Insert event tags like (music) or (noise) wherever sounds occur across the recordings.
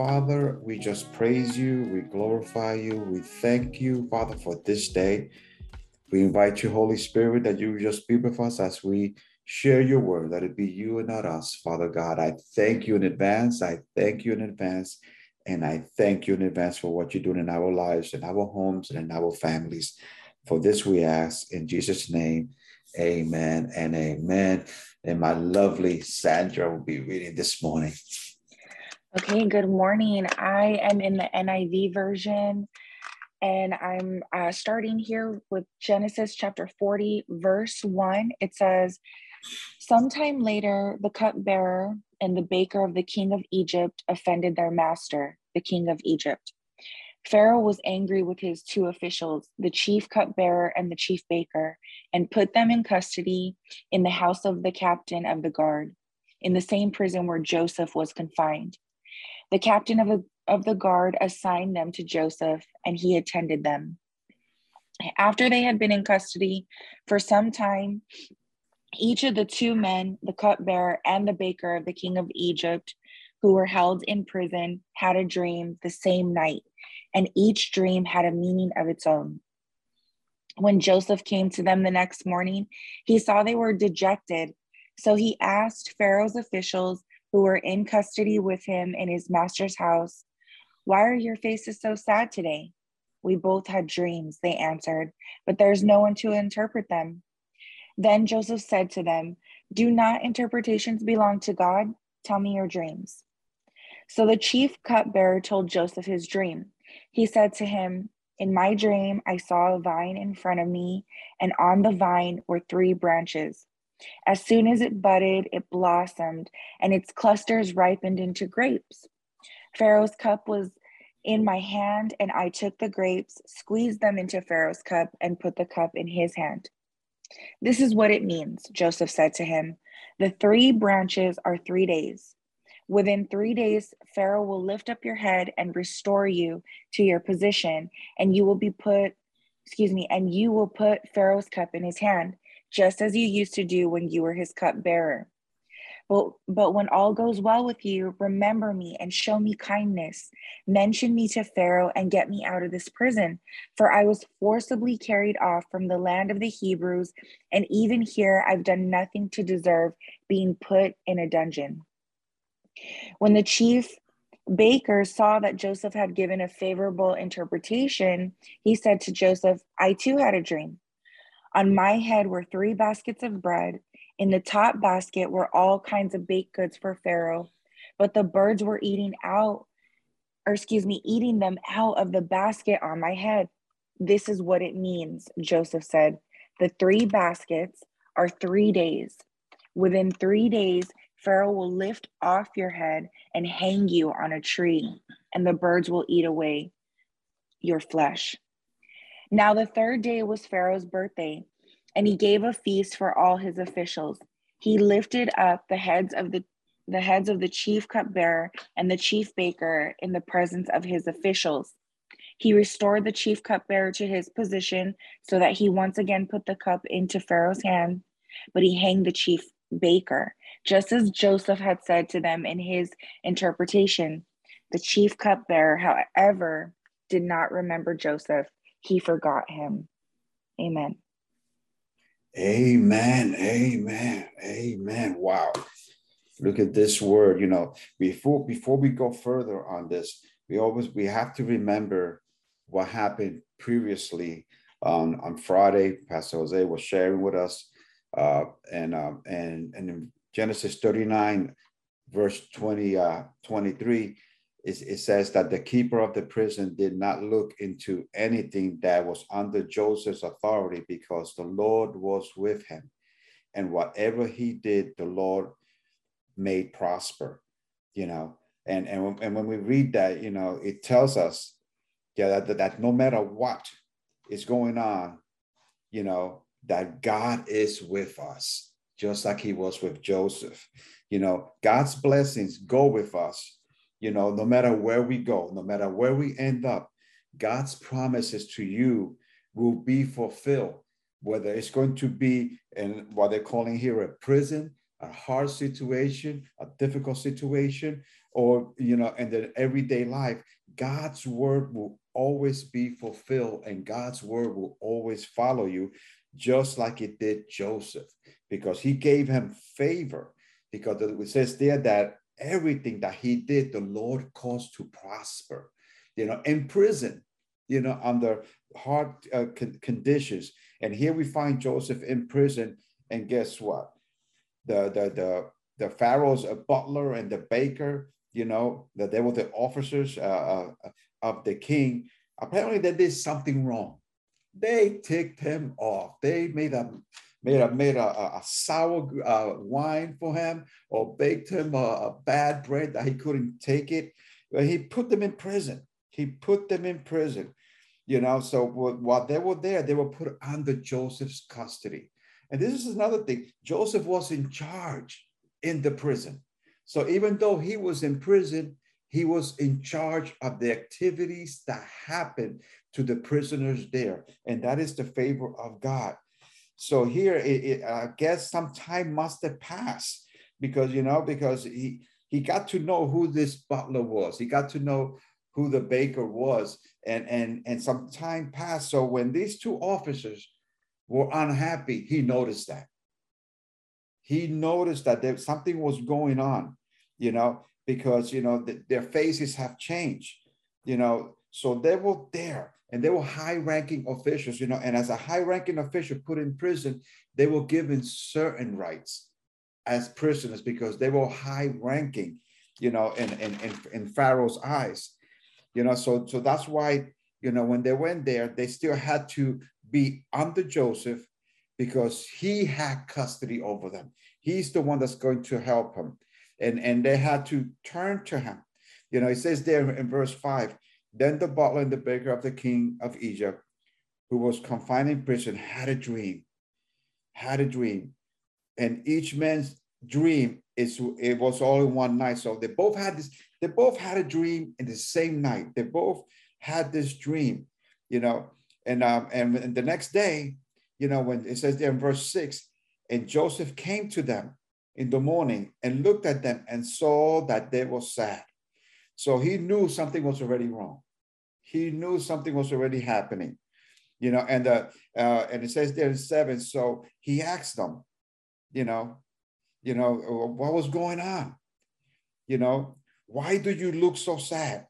Father, we just praise you, we glorify you, we thank you, Father, for this day. We invite you, Holy Spirit, that you just be with us as we share your word, that it be you and not us, Father God. I thank you in advance. I thank you in advance. And I thank you in advance for what you're doing in our lives, in our homes, and in our families. For this we ask in Jesus' name. Amen and amen. And my lovely Sandra will be reading this morning. Okay, good morning. I am in the NIV version, and I'm uh, starting here with Genesis chapter 40, verse 1. It says, Sometime later, the cupbearer and the baker of the king of Egypt offended their master, the king of Egypt. Pharaoh was angry with his two officials, the chief cupbearer and the chief baker, and put them in custody in the house of the captain of the guard, in the same prison where Joseph was confined. The captain of the, of the guard assigned them to Joseph, and he attended them. After they had been in custody for some time, each of the two men, the cupbearer and the baker of the king of Egypt, who were held in prison, had a dream the same night, and each dream had a meaning of its own. When Joseph came to them the next morning, he saw they were dejected. So he asked Pharaoh's officials who were in custody with him in his master's house, Why are your faces so sad today? We both had dreams, they answered, but there's no one to interpret them. Then Joseph said to them, Do not interpretations belong to God? Tell me your dreams. So the chief cupbearer told Joseph his dream. He said to him, In my dream, I saw a vine in front of me, and on the vine were three branches. As soon as it budded, it blossomed, and its clusters ripened into grapes. Pharaoh's cup was in my hand, and I took the grapes, squeezed them into Pharaoh's cup, and put the cup in his hand. This is what it means, Joseph said to him. The three branches are three days. Within three days, Pharaoh will lift up your head and restore you to your position, and you will be put, excuse me, and you will put Pharaoh's cup in his hand, just as you used to do when you were his cupbearer. But, but when all goes well with you, remember me and show me kindness. Mention me to Pharaoh and get me out of this prison. For I was forcibly carried off from the land of the Hebrews, and even here I've done nothing to deserve being put in a dungeon. When the chief baker saw that Joseph had given a favorable interpretation, he said to Joseph, I too had a dream. On my head were three baskets of bread in the top basket were all kinds of baked goods for Pharaoh, but the birds were eating out, or excuse me, eating them out of the basket on my head. This is what it means, Joseph said. The three baskets are three days. Within three days, Pharaoh will lift off your head and hang you on a tree, and the birds will eat away your flesh. Now, the third day was Pharaoh's birthday and he gave a feast for all his officials. He lifted up the heads of the the heads of the chief cupbearer and the chief baker in the presence of his officials. He restored the chief cupbearer to his position so that he once again put the cup into Pharaoh's hand, but he hanged the chief baker, just as Joseph had said to them in his interpretation. The chief cupbearer, however, did not remember Joseph, he forgot him. Amen. Amen. Amen. Amen. Wow. Look at this word. You know, before before we go further on this, we always we have to remember what happened previously on on Friday. Pastor Jose was sharing with us, uh, and um, and and in Genesis thirty nine, verse 20, uh, 23, it, says that the keeper of the prison did not look into anything that was under Joseph's authority because the Lord was with him. And whatever he did, the Lord made prosper, you know. And, and, and when we read that, you know, it tells us yeah, that, that no matter what is going on, you know, that God is with us, just like he was with Joseph. You know, God's blessings go with us you know, no matter where we go, no matter where we end up, God's promises to you will be fulfilled, whether it's going to be in what they're calling here a prison, a hard situation, a difficult situation, or, you know, in the everyday life, God's word will always be fulfilled and God's word will always follow you, just like it did Joseph, because he gave him favor. Because it says there that everything that he did, the Lord caused to prosper. You know, in prison, you know, under hard uh, con- conditions. And here we find Joseph in prison. And guess what? The the the the Pharaoh's uh, butler and the baker, you know, that they were the officers uh, uh, of the king. Apparently, they did something wrong. They ticked him off. They made a made a made a, a sour uh, wine for him or baked him a, a, bad bread that he couldn't take it. He put them in prison. He put them in prison. You know, so while they were there, they were put under Joseph's custody. And this is another thing. Joseph was in charge in the prison. So even though he was in prison, he was in charge of the activities that happened to the prisoners there. And that is the favor of God. So here, it, it, I guess some time must have passed because you know because he he got to know who this butler was. He got to know who the baker was, and and and some time passed. So when these two officers were unhappy, he noticed that. He noticed that there something was going on, you know, because you know the, their faces have changed, you know. So they were there and they were high ranking officials, you know, and as a high ranking official put in prison, they were given certain rights as prisoners because they were high ranking, you know, in, in, in, in Pharaoh's eyes, you know, so, so that's why, you know, when they went there, they still had to be under Joseph because he had custody over them. He's the one that's going to help them. And, and they had to turn to him. You know, it says there in verse five, then the butler and the baker of the king of Egypt, who was confined in prison, had a dream, had a dream. And each man's dream is it was all in one night. So they both had this, they both had a dream in the same night. They both had this dream, you know. And um, and, and the next day, you know, when it says there in verse six, and Joseph came to them in the morning and looked at them and saw that they were sad. So he knew something was already wrong. He knew something was already happening, you know. And uh, and it says there in seven. So he asked them, you know, you know what was going on, you know. Why do you look so sad?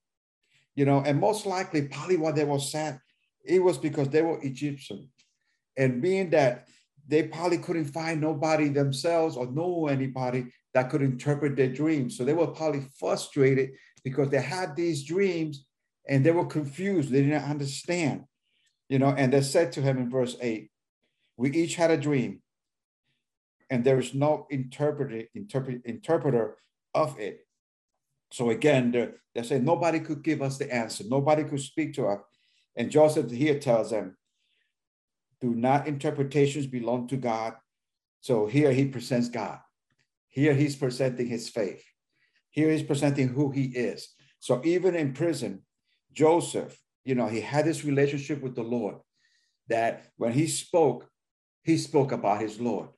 You know, and most likely, probably why they were sad, it was because they were Egyptian, and being that they probably couldn't find nobody themselves or know anybody that could interpret their dreams. So they were probably frustrated because they had these dreams and they were confused. They didn't understand, you know. And they said to him in verse 8, We each had a dream, and there is no interpreter, interpret, interpreter of it. So again, they they say nobody could give us the answer, nobody could speak to us. And Joseph here tells them, Do not interpretations belong to God? So here he presents God. Here he's presenting his faith. Here he's presenting who he is. So even in prison, Joseph, you know, he had this relationship with the Lord that when he spoke, he spoke about his Lord.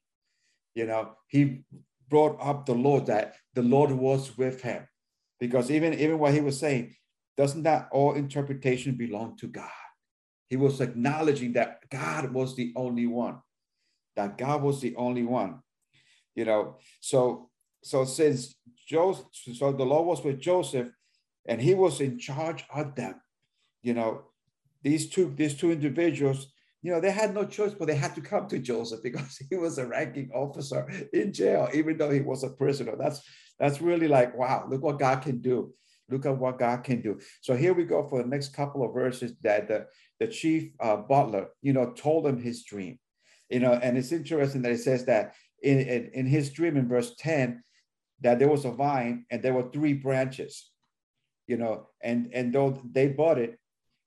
You know, he brought up the Lord that the Lord was with him. Because even, even what he was saying, doesn't that all interpretation belong to God? He was acknowledging that God was the only one, that God was the only one. You know, so so since Joseph, so the Lord was with Joseph, and he was in charge of them. You know, these two these two individuals, you know, they had no choice, but they had to come to Joseph (laughs) because he was a ranking officer in jail, even though he was a prisoner. That's that's really like wow, look what God can do. Look at what God can do. So here we go for the next couple of verses that the, the chief uh, butler, you know, told him his dream. You know, and it's interesting that it says that in, in, in his dream in verse 10, that there was a vine and there were three branches, you know, and and though they bought it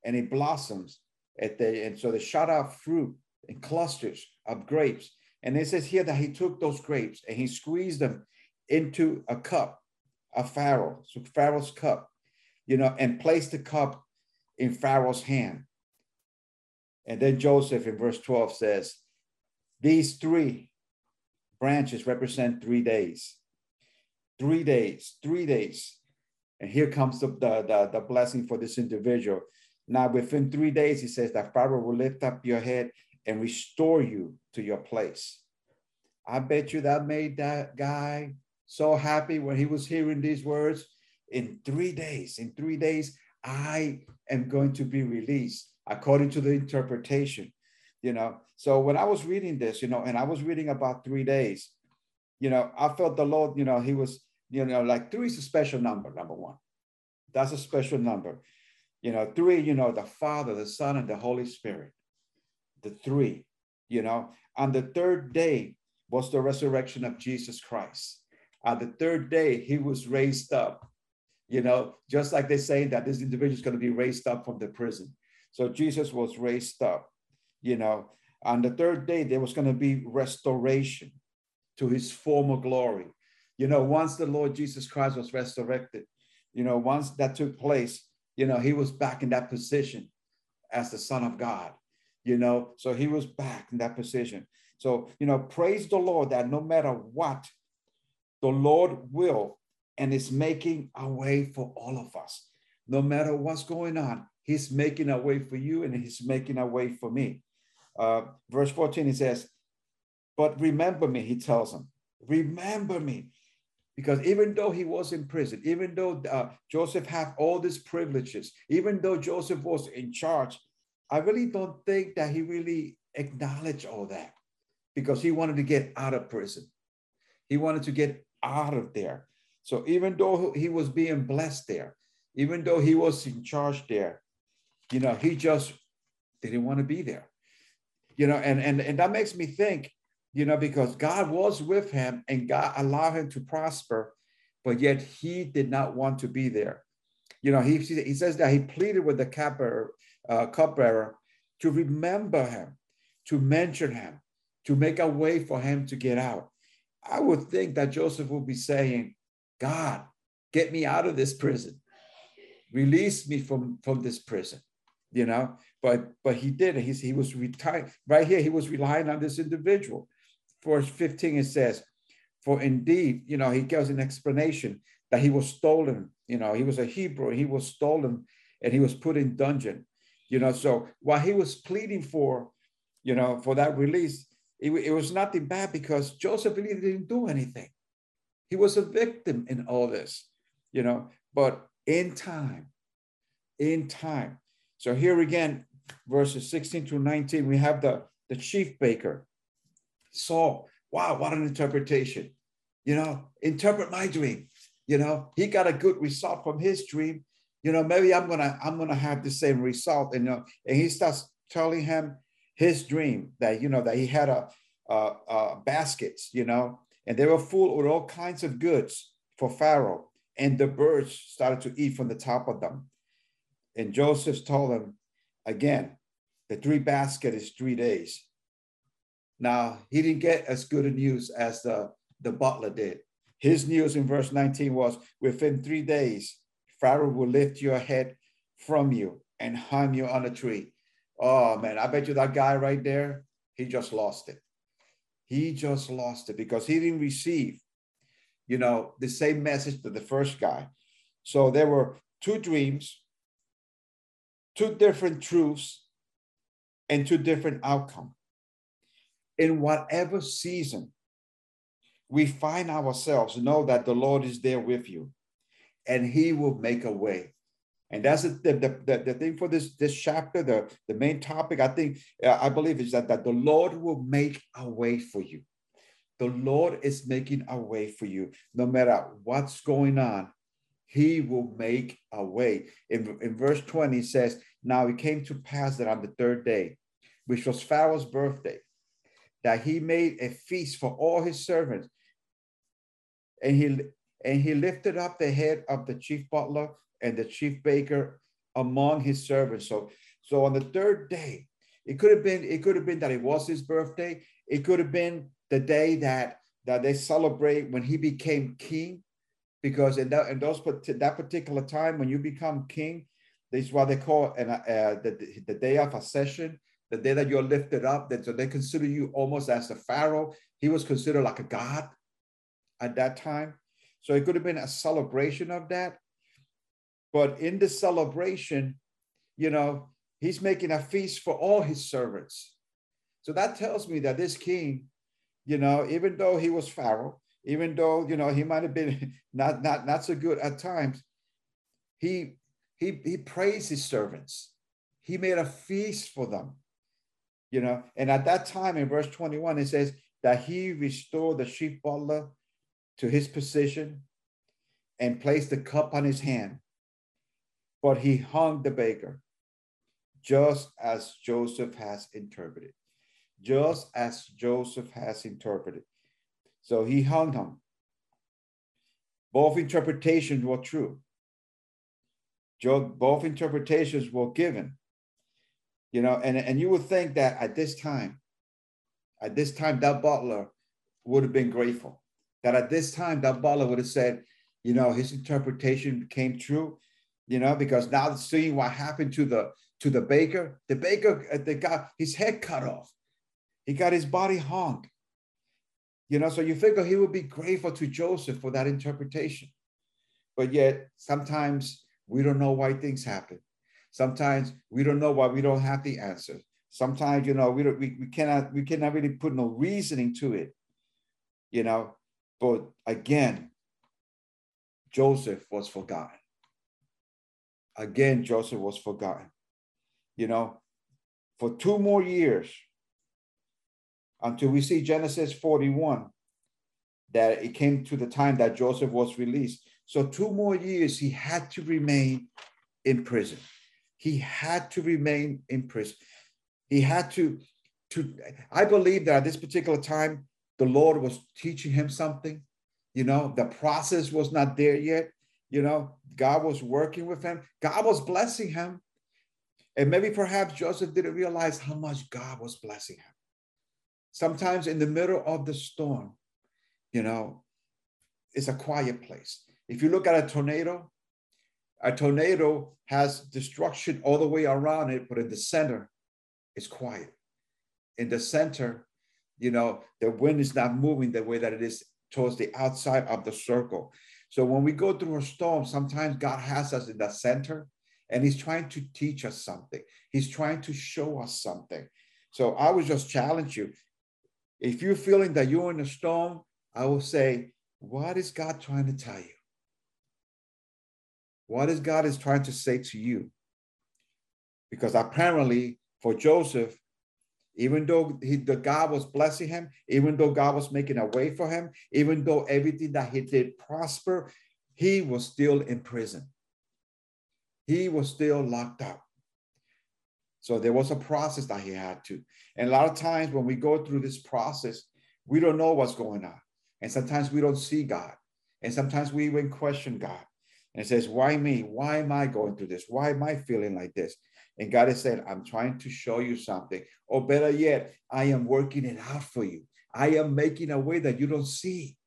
and it blossoms at the and so they shot out fruit in clusters of grapes. And it says here that he took those grapes and he squeezed them into a cup, a Pharaoh, so Pharaoh's cup, you know, and placed the cup in Pharaoh's hand. And then Joseph in verse 12 says, These three branches represent three days. Three days, three days. And here comes the, the, the, blessing for this individual. Now, within three days, he says that Pharaoh will lift up your head and restore you to your place. I bet you that made that guy so happy when he was hearing these words. In three days, in three days, I am going to be released according to the interpretation. You know, so when I was reading this, you know, and I was reading about three days, you know, I felt the Lord, you know, he was, you know, like three is a special number, number one. That's a special number. You know, three, you know, the Father, the Son, and the Holy Spirit. The three, you know. On the third day was the resurrection of Jesus Christ. On the third day, he was raised up, you know, just like they say that this individual is going to be raised up from the prison. So Jesus was raised up, you know. On the third day, there was going to be restoration to his former glory. You know, once the Lord Jesus Christ was resurrected, you know, once that took place, you know, he was back in that position as the Son of God, you know, so he was back in that position. So, you know, praise the Lord that no matter what, the Lord will and is making a way for all of us. No matter what's going on, He's making a way for you and He's making a way for me. Uh, verse 14, he says, But remember me, he tells them, remember me. Because even though he was in prison, even though uh, Joseph had all these privileges, even though Joseph was in charge, I really don't think that he really acknowledged all that because he wanted to get out of prison. He wanted to get out of there. So even though he was being blessed there, even though he was in charge there, you know, he just didn't want to be there. You know, and and and that makes me think, you know, because God was with him and God allowed him to prosper, but yet he did not want to be there. You know, he, he says that he pleaded with the cupbearer, uh, cupbearer to remember him, to mention him, to make a way for him to get out. I would think that Joseph would be saying, God, get me out of this prison. Release me from, from this prison, you know? But but he did. He's, he was retired. Right here, he was relying on this individual. Verse 15, it says, For indeed, you know, he gives an explanation that he was stolen. You know, he was a Hebrew, he was stolen and he was put in dungeon. You know, so while he was pleading for, you know, for that release, it, it was nothing bad because Joseph really didn't do anything. He was a victim in all this, you know, but in time, in time. So here again, verses 16 to 19, we have the, the chief baker. Saul, wow, what an interpretation. You know, interpret my dream. You know, he got a good result from his dream. You know, maybe I'm gonna I'm gonna have the same result. And you know, and he starts telling him his dream that you know that he had a, a, a baskets, you know, and they were full with all kinds of goods for Pharaoh, and the birds started to eat from the top of them. And Joseph told them again, the three basket is three days. Now he didn't get as good a news as the, the butler did. His news in verse 19 was within three days, Pharaoh will lift your head from you and hang you on a tree. Oh man, I bet you that guy right there, he just lost it. He just lost it because he didn't receive, you know, the same message that the first guy. So there were two dreams, two different truths, and two different outcomes. In whatever season we find ourselves, know that the Lord is there with you and he will make a way. And that's the, the, the, the, thing for this, this chapter, the, the main topic, I think, uh, I believe is that, that the Lord will make a way for you. The Lord is making a way for you. No matter what's going on, he will make a way. In, in verse 20, it says, Now it came to pass that on the third day, which was Pharaoh's birthday, that he made a feast for all his servants. And he and he lifted up the head of the chief butler and the chief baker among his servants. So, so on the third day, it could have been, it could have been that it was his birthday. It could have been the day that that they celebrate when he became king because in that in those that particular time when you become king, this is what they call an, uh, the, the day of accession, the day that you're lifted up. That so they consider you almost as the pharaoh. He was considered like a god at that time, so it could have been a celebration of that. But in the celebration, you know, he's making a feast for all his servants. So that tells me that this king, you know, even though he was pharaoh, even though you know he might have been (laughs) not not not so good at times he he he praised his servants he made a feast for them you know and at that time in verse 21 it says that he restored the chief butler to his position and placed the cup on his hand but he hung the baker just as joseph has interpreted just as joseph has interpreted so he hung him. Both interpretations were true. Both interpretations were given. You know, and, and you would think that at this time, at this time, that butler would have been grateful. That at this time, that butler would have said, you know, his interpretation came true, you know, because now seeing what happened to the to the baker, the baker, uh, the got his head cut off. He got his body hung. You know, so you figure he would be grateful to Joseph for that interpretation. But yet, sometimes we don't know why things happen. Sometimes we don't know why we don't have the answer. Sometimes, you know, we don't we, we cannot we cannot really put no reasoning to it, you know. But again, Joseph was forgotten. Again, Joseph was forgotten. You know, for two more years, until we see Genesis 41, that it came to the time that Joseph was released. So, two more years he had to remain in prison. He had to remain in prison. He had to, to I believe that at this particular time, the Lord was teaching him something. You know, the process was not there yet. You know, God was working with him, God was blessing him. And maybe perhaps Joseph didn't realize how much God was blessing him sometimes in the middle of the storm, you know, it's a quiet place. If you look at a tornado, a tornado has destruction all the way around it, but in the center, it's quiet. In the center, you know, the wind is not moving the way that it is towards the outside of the circle. So when we go through a storm, sometimes God has us in the center and He's trying to teach us something. He's trying to show us something. So I would just challenge you if you're feeling that you're in a storm, I will say, what is God trying to tell you? What is God is trying to say to you? Because apparently for Joseph, even though he, the God was blessing him, even though God was making a way for him, even though everything that he did prosper, he was still in prison. He was still locked up. So there was a process that he had to. And a lot of times when we go through this process, we don't know what's going on. And sometimes we don't see God. And sometimes we even question God. And says, Why me? Why am I going through this? Why am I feeling like this? And God is saying, I'm trying to show you something. Or better yet, I am working it out for you. I am making a way that you don't see.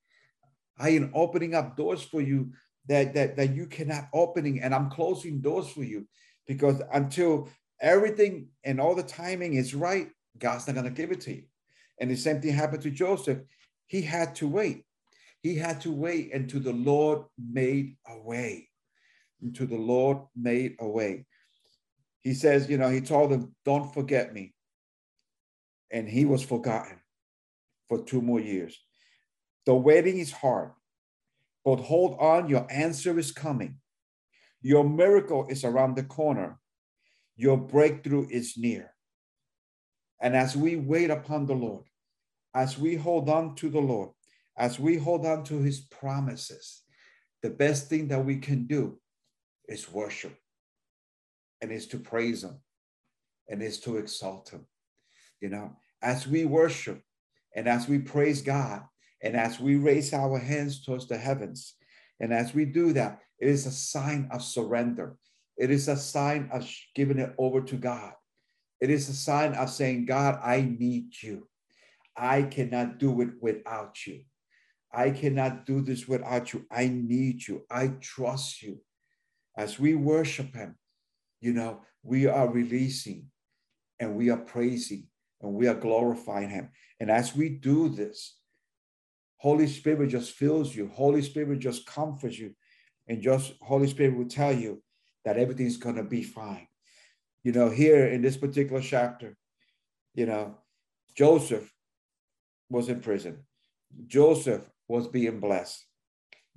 I am opening up doors for you that, that, that you cannot opening, and I'm closing doors for you because until everything and all the timing is right, God's not going to give it to you. And the same thing happened to Joseph. He had to wait. He had to wait until the Lord made a way. Until the Lord made a way. He says, you know, he told them, don't forget me. And he was forgotten for two more years. The waiting is hard, but hold on, your answer is coming. Your miracle is around the corner. Your breakthrough is near. And as we wait upon the Lord, as we hold on to the Lord, as we hold on to his promises, the best thing that we can do is worship and is to praise him and is to exalt him. You know, as we worship and as we praise God and as we raise our hands towards the heavens, and as we do that, it is a sign of surrender. It is a sign of giving it over to God. It is a sign of saying, God, I need you. I cannot do it without you. I cannot do this without you. I need you. I trust you. As we worship Him, you know, we are releasing and we are praising and we are glorifying Him. And as we do this, Holy Spirit just fills you. Holy Spirit just comforts you. And just Holy Spirit will tell you that everything's going to be fine. You know, here in this particular chapter, you know, Joseph was in prison. Joseph was being blessed.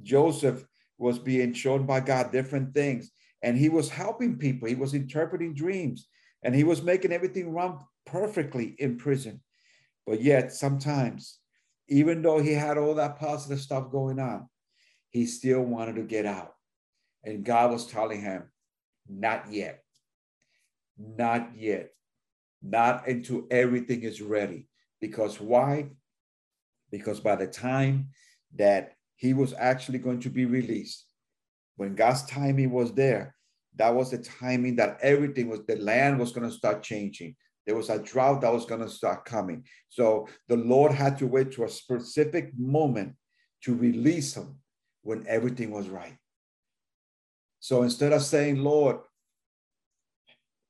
Joseph was being shown by God different things, and he was helping people. He was interpreting dreams, and he was making everything run perfectly in prison. But yet, sometimes, even though he had all that positive stuff going on, he still wanted to get out. And God was telling him, Not yet. Not yet. Not until everything is ready. Because why? Because by the time that he was actually going to be released, when God's timing was there, that was the timing that everything was, the land was going to start changing. There was a drought that was going to start coming. So the Lord had to wait to a specific moment to release him when everything was right. So instead of saying, Lord,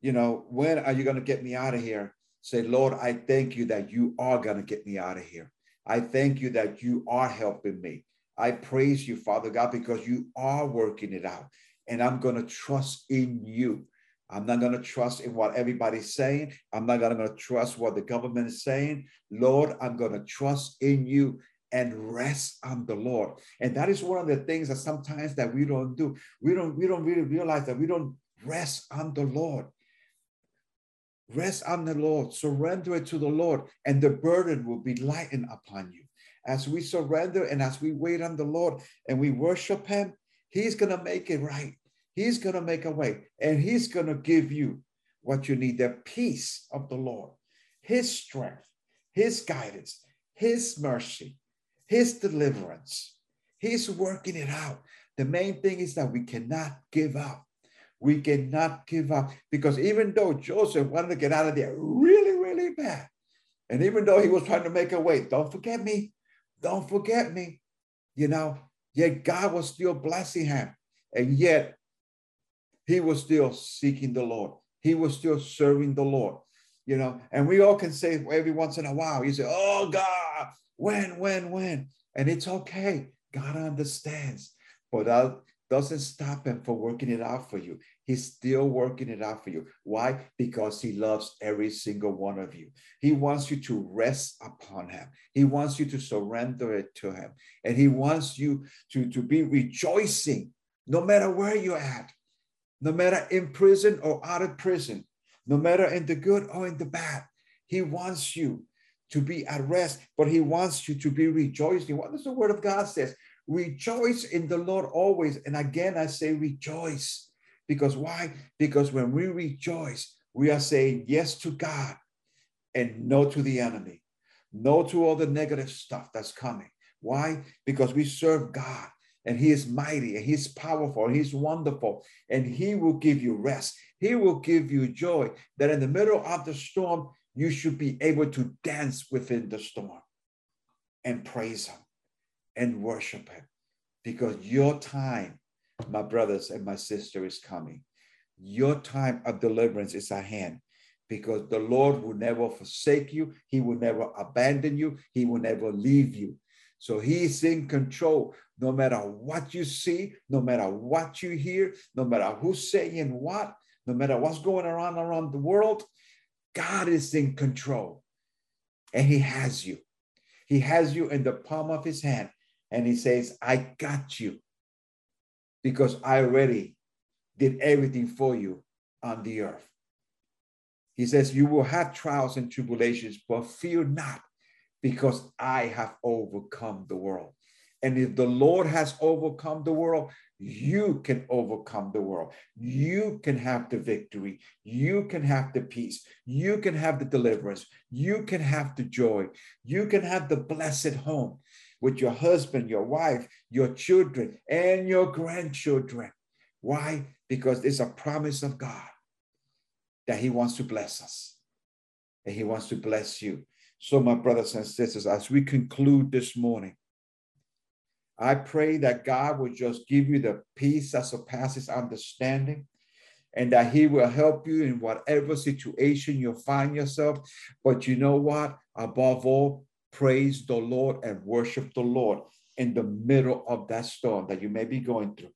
you know, when are you going to get me out of here? Say, Lord, I thank you that you are going to get me out of here. I thank you that you are helping me. I praise you, Father God, because you are working it out. And I'm going to trust in you. I'm not going to trust in what everybody's saying. I'm not going to trust what the government is saying. Lord, I'm going to trust in you and rest on the Lord. And that is one of the things that sometimes that we don't do. We don't we don't really realize that we don't rest on the Lord. Rest on the Lord, surrender it to the Lord, and the burden will be lightened upon you. As we surrender and as we wait on the Lord and we worship Him, He's going to make it right. He's going to make a way and He's going to give you what you need the peace of the Lord, His strength, His guidance, His mercy, His deliverance. He's working it out. The main thing is that we cannot give up. We cannot give up because even though Joseph wanted to get out of there really, really bad, and even though he was trying to make a way, don't forget me, don't forget me, you know, yet God was still blessing him. And yet he was still seeking the Lord. He was still serving the Lord, you know. And we all can say every once in a while, you say, Oh God, when, when, when? And it's okay. God understands. But that doesn't stop him from working it out for you. He's still working it out for you. Why? Because he loves every single one of you. He wants you to rest upon him. He wants you to surrender it to him. And he wants you to, to be rejoicing no matter where you're at, no matter in prison or out of prison, no matter in the good or in the bad. He wants you to be at rest, but he wants you to be rejoicing. What does the word of God says? Rejoice in the Lord always. And again, I say rejoice. Because why? Because when we rejoice, we are saying yes to God and no to the enemy, no to all the negative stuff that's coming. Why? Because we serve God and He is mighty and He's powerful and He's wonderful and He will give you rest. He will give you joy that in the middle of the storm, you should be able to dance within the storm and praise Him and worship Him because your time, my brothers and my sister, is coming. Your time of deliverance is at hand because the Lord will never forsake you. He will never abandon you. He will never leave you. So he's in control no matter what you see, no matter what you hear, no matter who's saying what, no matter what's going around around the world, God is in control and he has you. He has you in the palm of his hand and he says, I got you because I already did everything for you on the earth. He says, You will have trials and tribulations, but fear not, because I have overcome the world. And if the Lord has overcome the world, you can overcome the world. You can have the victory. You can have the peace. You can have the deliverance. You can have the joy. You can have the blessed home with your husband, your wife, your children, and your grandchildren. Why? Because it's a promise of God that He wants to bless us and He wants to bless you. So, my brothers and sisters, as we conclude this morning, I pray that God will just give you the peace that surpasses understanding and that He will help you in whatever situation you find yourself. But you know what? Above all, praise the Lord and worship the Lord in the middle of that storm that you may be going through.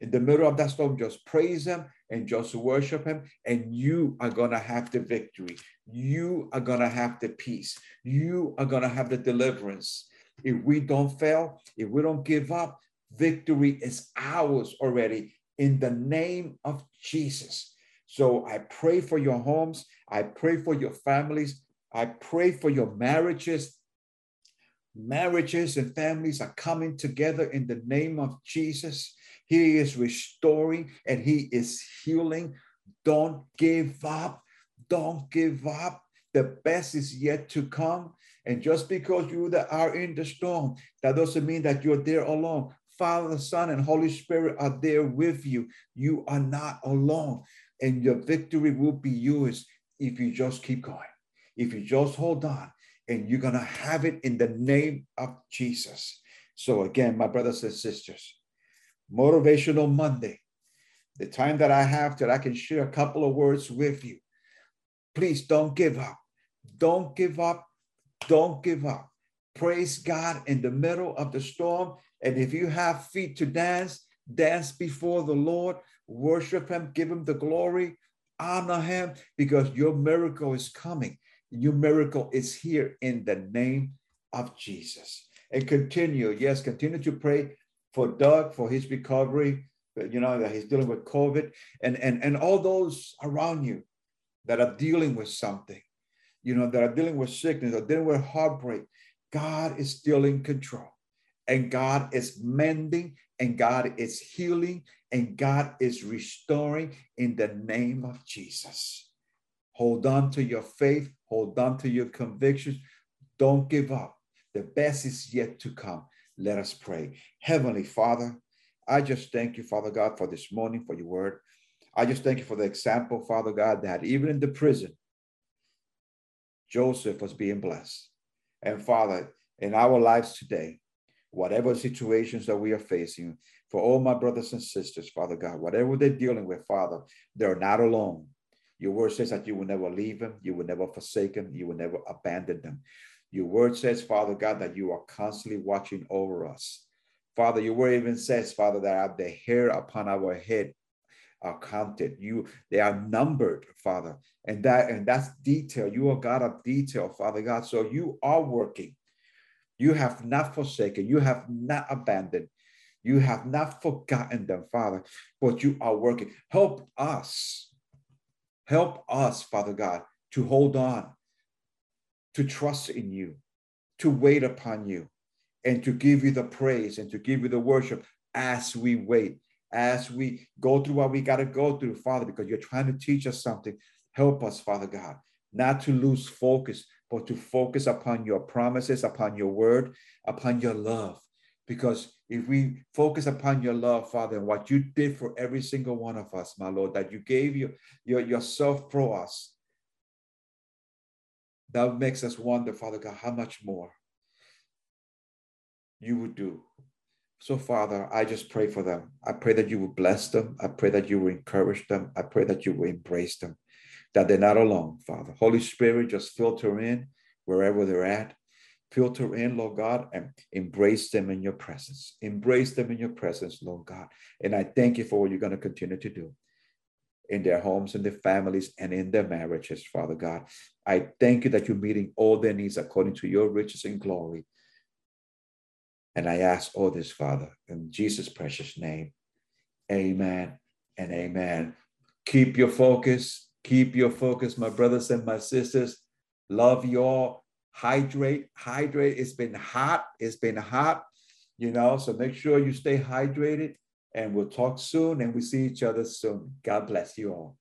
In the middle of that storm, just praise Him and just worship Him, and you are going to have the victory. You are going to have the peace. You are going to have the deliverance if we don't fail, if we don't give up, victory is ours already in the name of Jesus. So I pray for your homes. I pray for your families. I pray for your marriages. Marriages and families are coming together in the name of Jesus. He is restoring and He is healing. Don't give up. Don't give up. The best is yet to come. And just because you that are in the storm, that doesn't mean that you're there alone. Father, Son, and Holy Spirit are there with you. You are not alone. And your victory will be yours if you just keep going, if you just hold on, and you're going to have it in the name of Jesus. So, again, my brothers and sisters, Motivational Monday, the time that I have that I can share a couple of words with you. Please don't give up. Don't give up don't give up. Praise God in the middle of the storm. And if you have feet to dance, dance before the Lord, worship Him, give Him the glory, honor Him, because your miracle is coming. Your miracle is here in the name of Jesus. And continue, yes, continue to pray for Doug for his recovery. You know that he's dealing with COVID, and and and all those around you that are dealing with something you know, that are dealing with sickness or dealing with heartbreak, God is still in control. And God is mending, and God is healing, and God is restoring in the name of Jesus. Hold on to your faith, hold on to your convictions. Don't give up. The best is yet to come. Let us pray. Heavenly Father, I just thank you, Father God, for this morning, for your word. I just thank you for the example, Father God, that even in the prison, Joseph was being blessed. And Father, in our lives today, whatever situations that we are facing, for all my brothers and sisters, Father God, whatever they're dealing with, Father, they're not alone. Your word says that you will never leave them, you will never forsake them, you will never abandon them. Your word says, Father God, that you are constantly watching over us. Father, your word even says, Father, that the hair upon our head are counted. You they are numbered, Father. And that and that's detail. You are God of detail, Father God. So you are working. You have not forsaken, you have not abandoned, you have not forgotten them, Father, but you are working. Help us. Help us, Father God, to hold on, to trust in you, to wait upon you, and to give you the praise and to give you the worship as we wait as we go through what we got to go through, Father, because you're trying to teach us something. Help us, Father God, not to lose focus, but to focus upon your promises, upon your word, upon your love. Because if we focus upon your love, Father, and what you did for every single one of us, my Lord, that you gave you, your, yourself for us, that makes us wonder, Father God, how much more you would do so, Father, I just pray for them. I pray that you will bless them. I pray that you will encourage them. I pray that you will embrace them, that they're not alone, Father. Holy Spirit, just filter in wherever they're at. Filter in, Lord God, and embrace them in your presence. Embrace them in your presence, Lord God. And I thank you for what you're going to continue to do in their homes, in their families, and in their marriages, Father God. I thank you that you're meeting all their needs according to your riches and glory and I ask all this, Father, in Jesus' precious name. Amen and amen. Keep your focus. Keep your focus, my brothers and my sisters. Love you all. Hydrate. Hydrate. It's been hot. It's been hot. you know, so make sure you stay hydrated and we'll talk soon and we see each other soon. God bless you all.